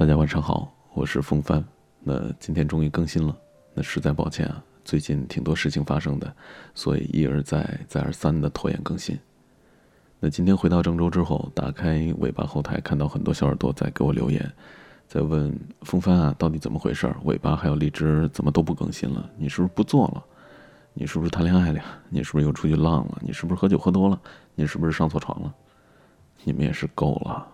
大家晚上好，我是风帆。那今天终于更新了，那实在抱歉啊，最近挺多事情发生的，所以一而再、再而三的拖延更新。那今天回到郑州之后，打开尾巴后台，看到很多小耳朵在给我留言，在问风帆啊，到底怎么回事？尾巴还有荔枝怎么都不更新了？你是不是不做了？你是不是谈恋爱了呀？你是不是又出去浪了？你是不是喝酒喝多了？你是不是上错床了？你们也是够了。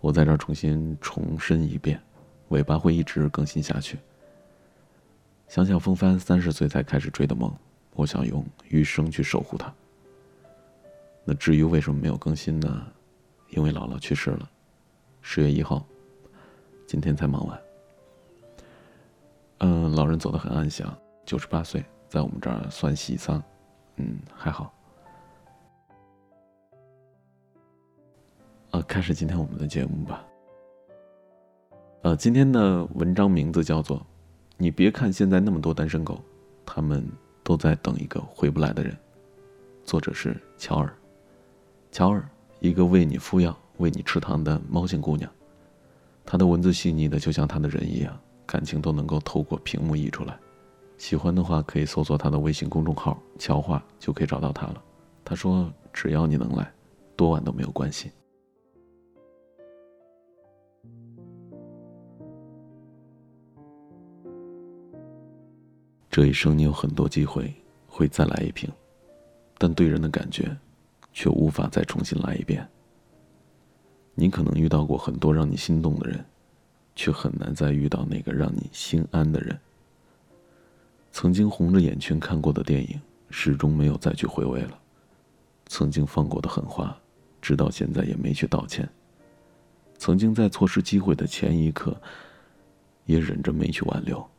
我在这儿重新重申一遍，尾巴会一直更新下去。想想风帆三十岁才开始追的梦，我想用余生去守护它。那至于为什么没有更新呢？因为姥姥去世了，十月一号，今天才忙完。嗯，老人走得很安详，九十八岁，在我们这儿算喜丧，嗯，还好。开始今天我们的节目吧。呃，今天的文章名字叫做《你别看现在那么多单身狗，他们都在等一个回不来的人》，作者是乔尔。乔尔，一个为你敷药、为你吃糖的猫性姑娘，她的文字细腻的就像她的人一样，感情都能够透过屏幕溢出来。喜欢的话，可以搜索她的微信公众号“乔话”，就可以找到她了。她说：“只要你能来，多晚都没有关系。”这一生你有很多机会会再来一瓶，但对人的感觉，却无法再重新来一遍。你可能遇到过很多让你心动的人，却很难再遇到那个让你心安的人。曾经红着眼圈看过的电影，始终没有再去回味了；曾经放过的狠话，直到现在也没去道歉；曾经在错失机会的前一刻，也忍着没去挽留。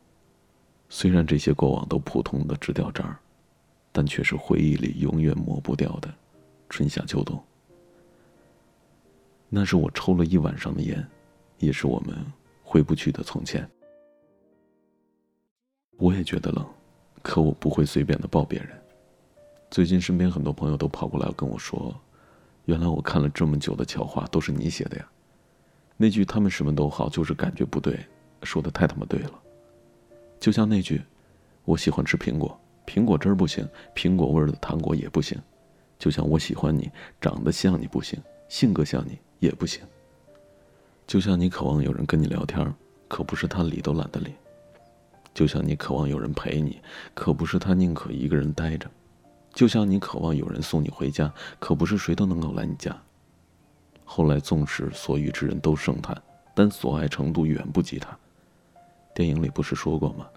虽然这些过往都普通的直掉渣儿，但却是回忆里永远抹不掉的春夏秋冬。那是我抽了一晚上的烟，也是我们回不去的从前。我也觉得冷，可我不会随便的抱别人。最近身边很多朋友都跑过来跟我说：“原来我看了这么久的悄话都是你写的呀！”那句“他们什么都好，就是感觉不对”，说的太他妈对了。就像那句：“我喜欢吃苹果，苹果汁儿不行，苹果味儿的糖果也不行。”就像我喜欢你，长得像你不行，性格像你也不行。就像你渴望有人跟你聊天，可不是他理都懒得理。就像你渴望有人陪你，可不是他宁可一个人待着。就像你渴望有人送你回家，可不是谁都能够来你家。后来纵使所遇之人都盛叹，但所爱程度远不及他。电影里不是说过吗？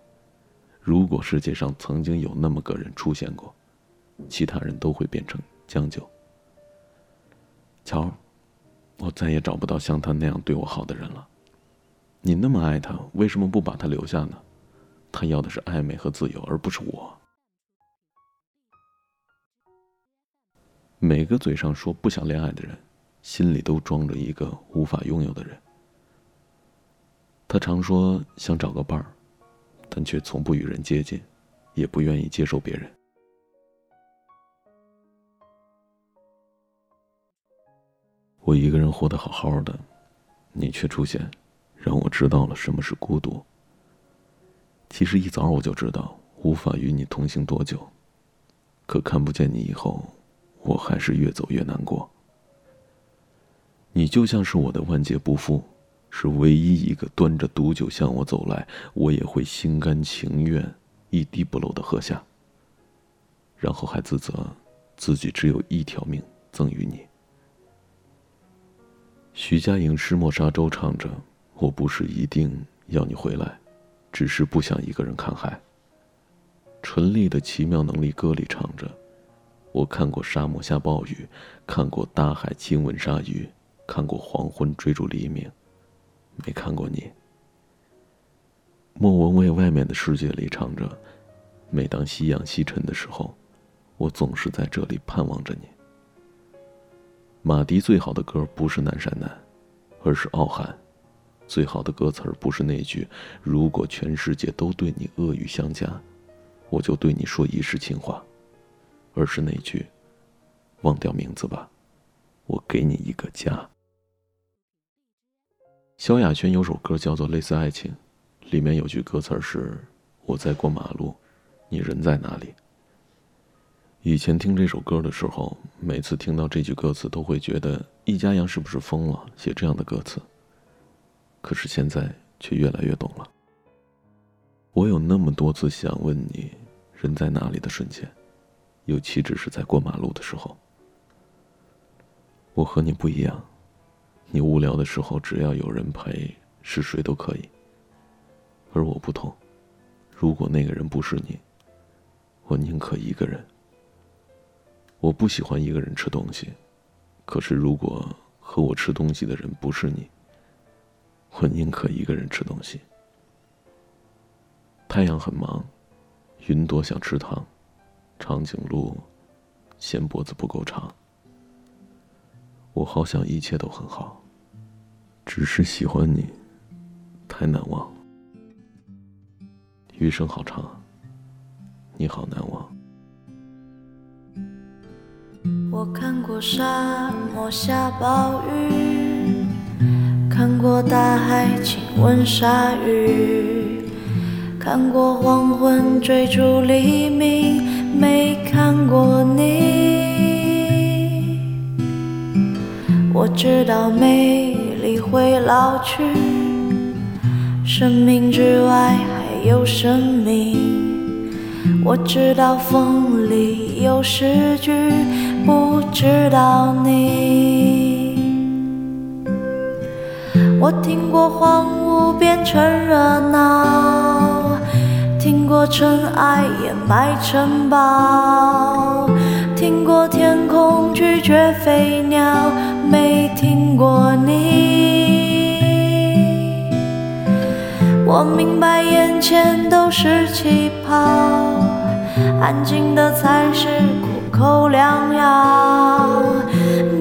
如果世界上曾经有那么个人出现过，其他人都会变成将就。乔，我再也找不到像他那样对我好的人了。你那么爱他，为什么不把他留下呢？他要的是暧昧和自由，而不是我。每个嘴上说不想恋爱的人，心里都装着一个无法拥有的人。他常说想找个伴儿，但却从不与人接近，也不愿意接受别人。我一个人活得好好的，你却出现，让我知道了什么是孤独。其实一早我就知道无法与你同行多久，可看不见你以后，我还是越走越难过。你就像是我的万劫不复。是唯一一个端着毒酒向我走来，我也会心甘情愿一滴不漏的喝下。然后还自责自己只有一条命赠予你。徐佳莹《失莫沙洲》唱着：“我不是一定要你回来，只是不想一个人看海。”纯丽的《奇妙能力歌》里唱着：“我看过沙漠下暴雨，看过大海亲吻鲨鱼，看过黄昏追逐黎明。”没看过你。莫文蔚外面的世界里唱着：“每当夕阳西沉的时候，我总是在这里盼望着你。”马迪最好的歌不是《南山南》，而是《傲寒》。最好的歌词不是那句“如果全世界都对你恶语相加，我就对你说一世情话”，而是那句“忘掉名字吧，我给你一个家”。萧亚轩有首歌叫做《类似爱情》，里面有句歌词是“我在过马路，你人在哪里？”以前听这首歌的时候，每次听到这句歌词，都会觉得易家扬是不是疯了，写这样的歌词。可是现在却越来越懂了。我有那么多次想问你人在哪里的瞬间，尤其只是在过马路的时候。我和你不一样，你无聊的时候只要有人陪，是谁都可以。而我不同，如果那个人不是你，我宁可一个人。我不喜欢一个人吃东西，可是如果和我吃东西的人不是你，我宁可一个人吃东西。太阳很忙，云朵想吃糖，长颈鹿嫌脖子不够长。我好想一切都很好，只是喜欢你太难忘。余生好长，你好难忘。我看过沙漠下暴雨，看过大海亲吻鲨鱼，看过黄昏追逐黎明，没看过你。我知道美丽会老去，生命之外还有生命。我知道风里有诗句。不知道你，我听过荒芜变成热闹，听过尘埃掩埋城堡，听过天空拒绝飞鸟，没听过你。我明白眼前都是气泡，安静的才是苦。口良药，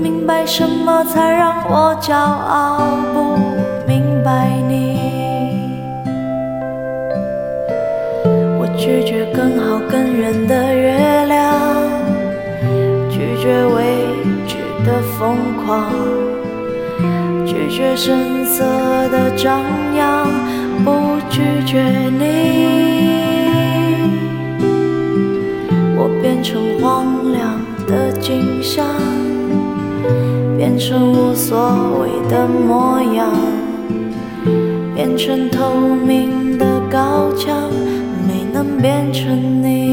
明白什么才让我骄傲？不明白你，我拒绝更好更圆的月亮，拒绝未疯狂，拒绝声色的张扬，不拒绝你。我变成荒凉的景象，变成无所谓的模样，变成透明的高墙，没能变成你。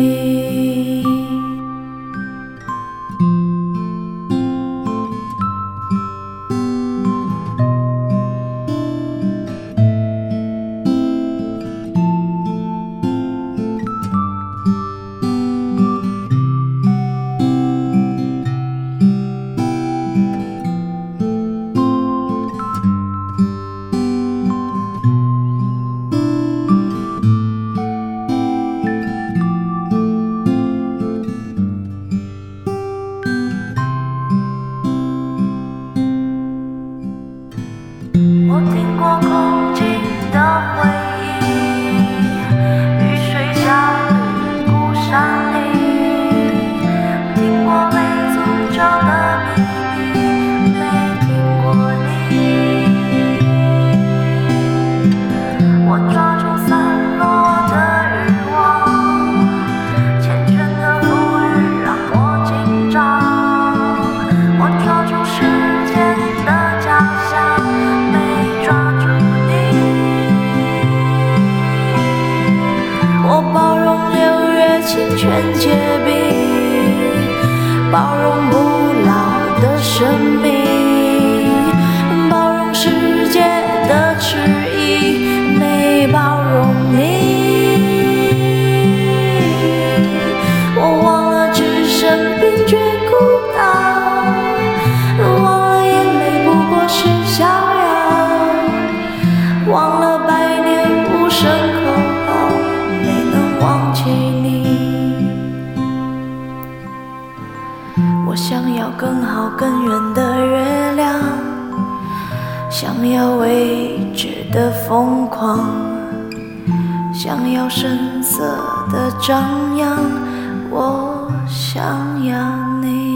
结冰，包容不老的生命，更远的月亮，想要未知的疯狂，想要声色的张扬，我想要你。